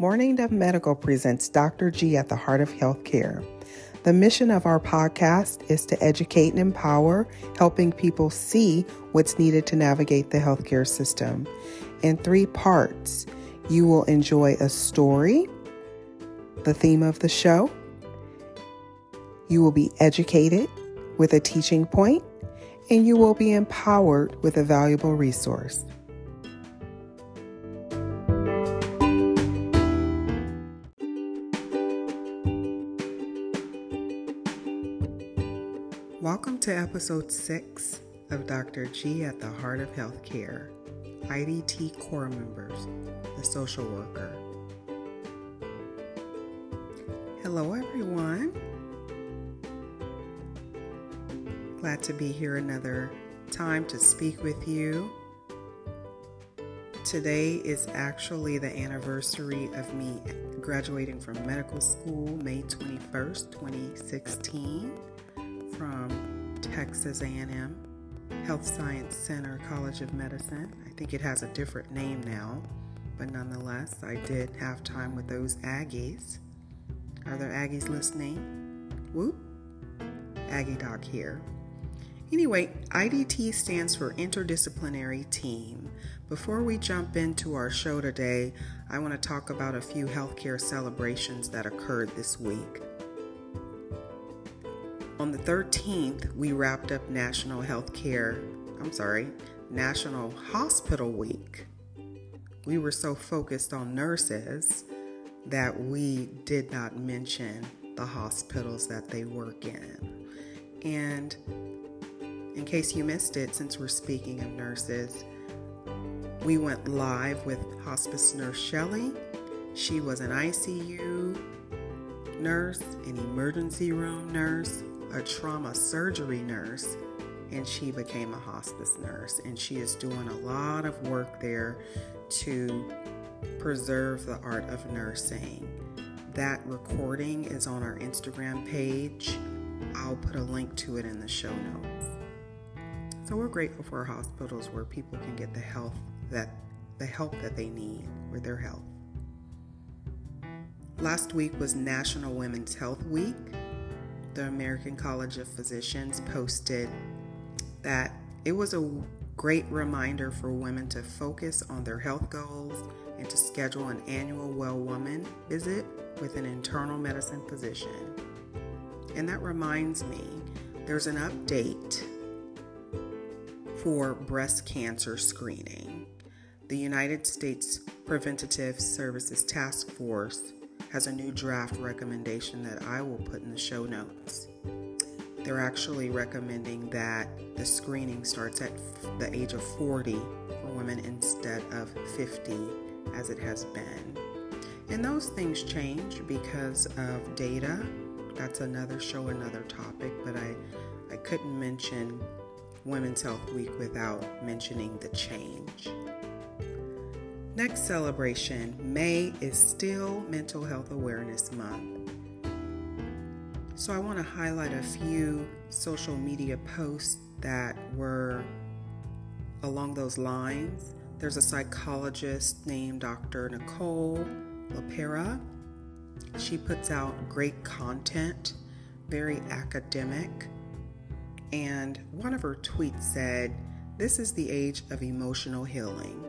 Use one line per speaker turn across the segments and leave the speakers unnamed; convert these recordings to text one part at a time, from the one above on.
Mourning Dove Medical presents Dr. G at the Heart of Healthcare. The mission of our podcast is to educate and empower, helping people see what's needed to navigate the healthcare system. In three parts, you will enjoy a story, the theme of the show, you will be educated with a teaching point, and you will be empowered with a valuable resource. Welcome to episode six of Dr. G at the Heart of Healthcare, IDT core members, the social worker. Hello, everyone. Glad to be here another time to speak with you. Today is actually the anniversary of me graduating from medical school May 21st, 2016 from Texas A&M Health Science Center College of Medicine. I think it has a different name now, but nonetheless, I did have time with those Aggies. Are there Aggies listening? Whoop. Aggie Doc here. Anyway, IDT stands for Interdisciplinary Team. Before we jump into our show today, I want to talk about a few healthcare celebrations that occurred this week. On the 13th, we wrapped up National Healthcare, I'm sorry, National Hospital Week. We were so focused on nurses that we did not mention the hospitals that they work in. And in case you missed it, since we're speaking of nurses, we went live with hospice nurse Shelley. She was an ICU nurse, an emergency room nurse, a trauma surgery nurse, and she became a hospice nurse. And she is doing a lot of work there to preserve the art of nursing. That recording is on our Instagram page. I'll put a link to it in the show notes. So we're grateful for hospitals where people can get the health that the help that they need with their health. Last week was National Women's Health Week the American College of Physicians posted that it was a great reminder for women to focus on their health goals and to schedule an annual Well Woman visit with an internal medicine physician. And that reminds me, there's an update for breast cancer screening. The United States Preventative Services Task Force has a new draft recommendation that I will put in the show notes. They're actually recommending that the screening starts at the age of 40 for women instead of 50 as it has been. And those things change because of data. That's another show, another topic, but I, I couldn't mention Women's Health Week without mentioning the change. Next celebration, May is still Mental Health Awareness Month. So I want to highlight a few social media posts that were along those lines. There's a psychologist named Dr. Nicole LePera. She puts out great content, very academic. And one of her tweets said, This is the age of emotional healing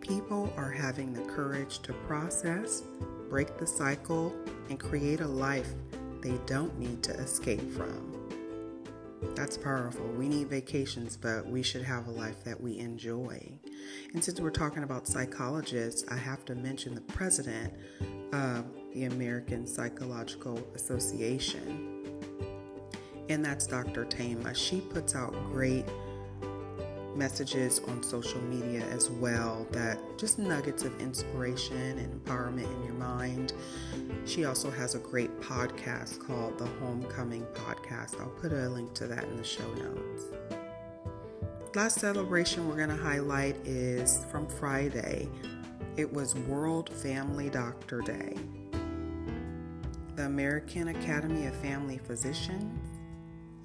people are having the courage to process, break the cycle, and create a life they don't need to escape from. That's powerful. We need vacations, but we should have a life that we enjoy. And since we're talking about psychologists, I have to mention the president of the American Psychological Association, and that's Dr. Thema. She puts out great messages on social media as well that just nuggets of inspiration and empowerment in your mind. She also has a great podcast called the Homecoming Podcast. I'll put a link to that in the show notes. Last celebration we're going to highlight is from Friday. It was World Family Doctor Day. The American Academy of Family Physicians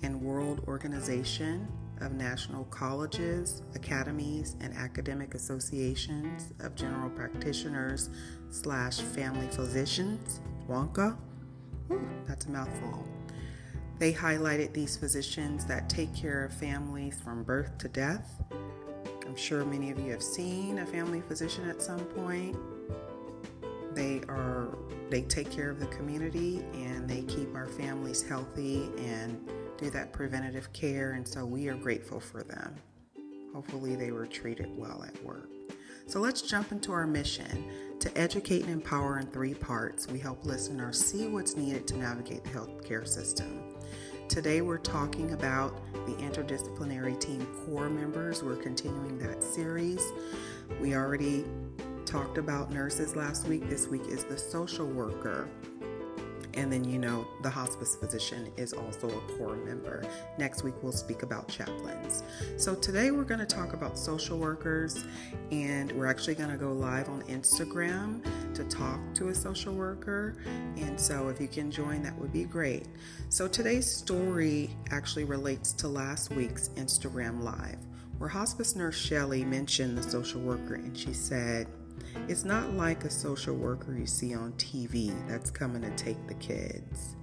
and World Organization of national colleges, academies, and academic associations of general practitioners slash family physicians, WONCA. Ooh, that's a mouthful. They highlighted these physicians that take care of families from birth to death. I'm sure many of you have seen a family physician at some point. They are they take care of the community and they keep our families healthy and do that preventative care and so we are grateful for them. Hopefully they were treated well at work. So let's jump into our mission. To educate and empower in three parts, we help listeners see what's needed to navigate the healthcare system. Today we're talking about the interdisciplinary team core members. We're continuing that series. We already talked about nurses last week. This week is the social worker. And then, you know, the hospice physician is also a core member. Next week, we'll speak about chaplains. So, today we're going to talk about social workers, and we're actually going to go live on Instagram to talk to a social worker. And so, if you can join, that would be great. So, today's story actually relates to last week's Instagram Live, where hospice nurse Shelley mentioned the social worker, and she said, it's not like a social worker you see on TV that's coming to take the kids.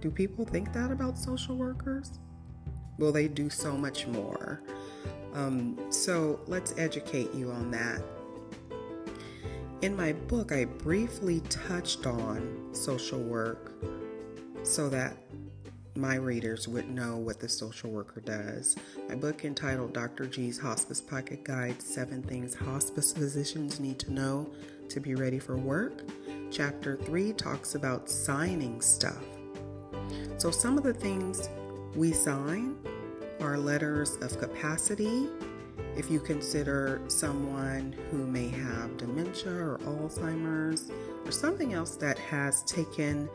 Do people think that about social workers? Well, they do so much more. Um, so let's educate you on that. In my book, I briefly touched on social work so that my readers would know what the social worker does. My book entitled Dr. G's Hospice Pocket Guide Seven Things Hospice Physicians Need to Know to Be Ready for Work. Chapter 3 talks about signing stuff. So, some of the things we sign are letters of capacity. If you consider someone who may have dementia or Alzheimer's or something else that has taken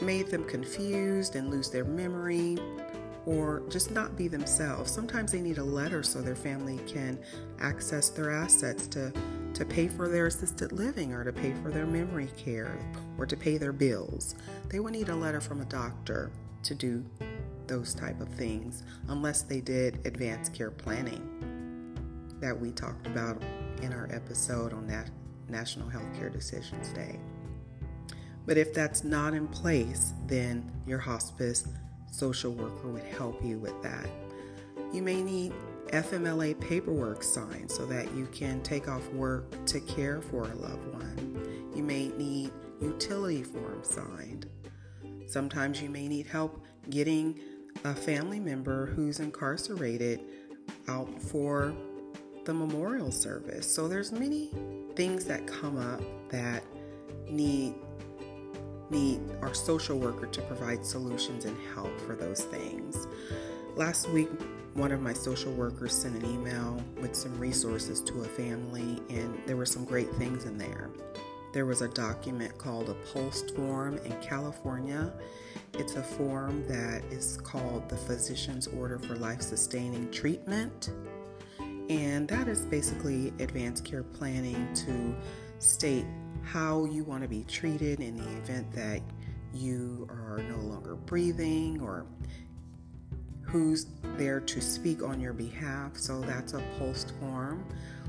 made them confused and lose their memory or just not be themselves. Sometimes they need a letter so their family can access their assets to, to pay for their assisted living or to pay for their memory care or to pay their bills. They would need a letter from a doctor to do those type of things unless they did advanced care planning that we talked about in our episode on that National Healthcare Decisions Day. But if that's not in place, then your hospice social worker would help you with that. You may need FMLA paperwork signed so that you can take off work to care for a loved one. You may need utility forms signed. Sometimes you may need help getting a family member who's incarcerated out for the memorial service. So there's many things that come up that need need our social worker to provide solutions and help for those things. Last week, one of my social workers sent an email with some resources to a family, and there were some great things in there. There was a document called a POST form in California. It's a form that is called the Physician's Order for Life Sustaining Treatment. And that is basically advanced care planning to state how you want to be treated in the event that you are no longer breathing or who's there to speak on your behalf. So that's a post form.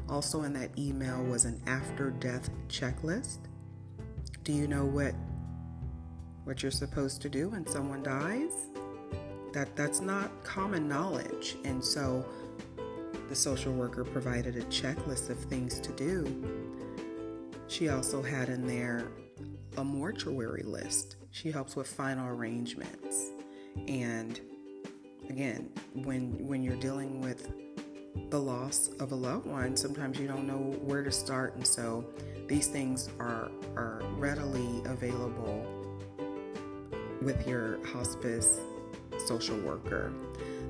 Also, in that email was an after death checklist. Do you know what what you're supposed to do when someone dies? That that's not common knowledge. And so the social worker provided a checklist of things to do she also had in there a mortuary list. She helps with final arrangements. And again, when when you're dealing with the loss of a loved one, sometimes you don't know where to start and so these things are are readily available with your hospice social worker.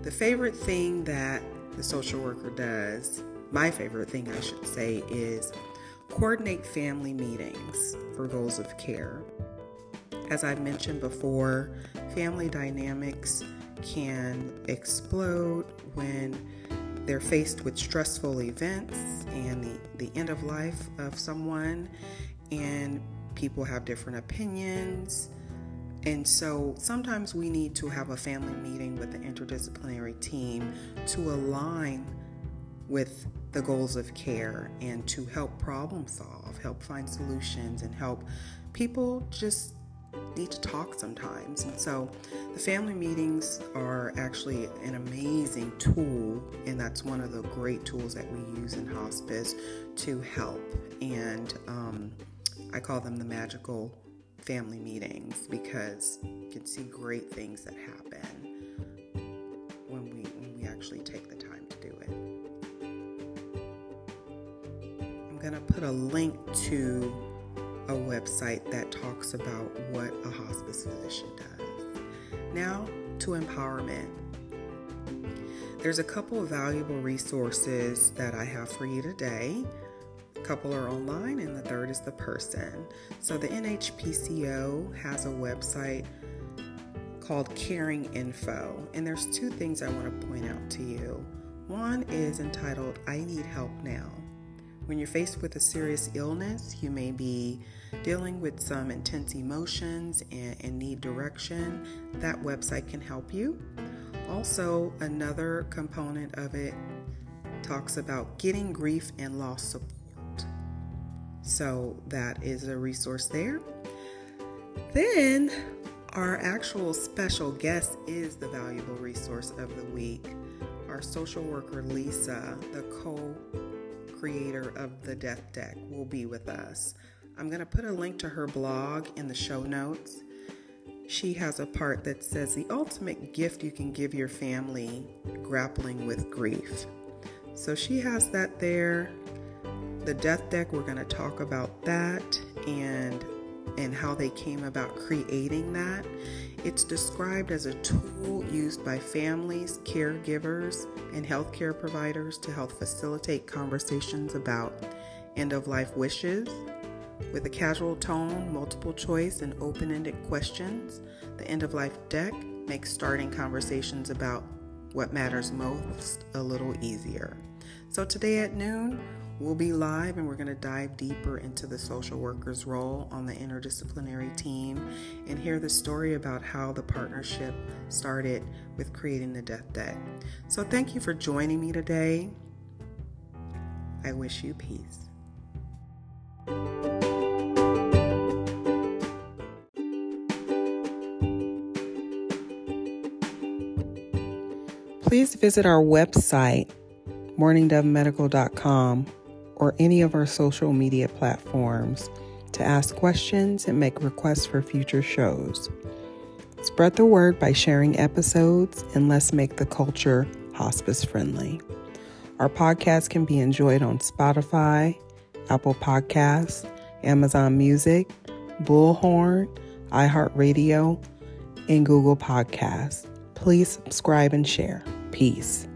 The favorite thing that the social worker does, my favorite thing I should say is Coordinate family meetings for goals of care. As I've mentioned before, family dynamics can explode when they're faced with stressful events and the, the end of life of someone, and people have different opinions. And so sometimes we need to have a family meeting with the interdisciplinary team to align with the goals of care and to help problem solve, help find solutions, and help people just need to talk sometimes. And so the family meetings are actually an amazing tool, and that's one of the great tools that we use in hospice to help. And um, I call them the magical family meetings because you can see great things that happen when we when we actually take the time going to put a link to a website that talks about what a hospice physician does. Now to empowerment. There's a couple of valuable resources that I have for you today. A couple are online, and the third is the person. So, the NHPCO has a website called Caring Info, and there's two things I want to point out to you. One is entitled I Need Help Now. When you're faced with a serious illness, you may be dealing with some intense emotions and, and need direction. That website can help you. Also, another component of it talks about getting grief and loss support. So, that is a resource there. Then, our actual special guest is the valuable resource of the week. Our social worker, Lisa, the co creator of the Death Deck, will be with us. I'm going to put a link to her blog in the show notes. She has a part that says the ultimate gift you can give your family grappling with grief. So she has that there. The Death Deck, we're going to talk about that and and how they came about creating that. It's described as a tool used by families, caregivers, and healthcare providers to help facilitate conversations about end of life wishes. With a casual tone, multiple choice, and open ended questions, the end of life deck makes starting conversations about what matters most a little easier. So, today at noon, We'll be live and we're going to dive deeper into the social worker's role on the interdisciplinary team and hear the story about how the partnership started with creating the Death Deck. So, thank you for joining me today. I wish you peace. Please visit our website, morningdovemedical.com or any of our social media platforms to ask questions and make requests for future shows. Spread the word by sharing episodes and let's make the culture hospice friendly. Our podcast can be enjoyed on Spotify, Apple Podcasts, Amazon Music, Bullhorn, iHeartRadio, and Google Podcasts. Please subscribe and share. Peace.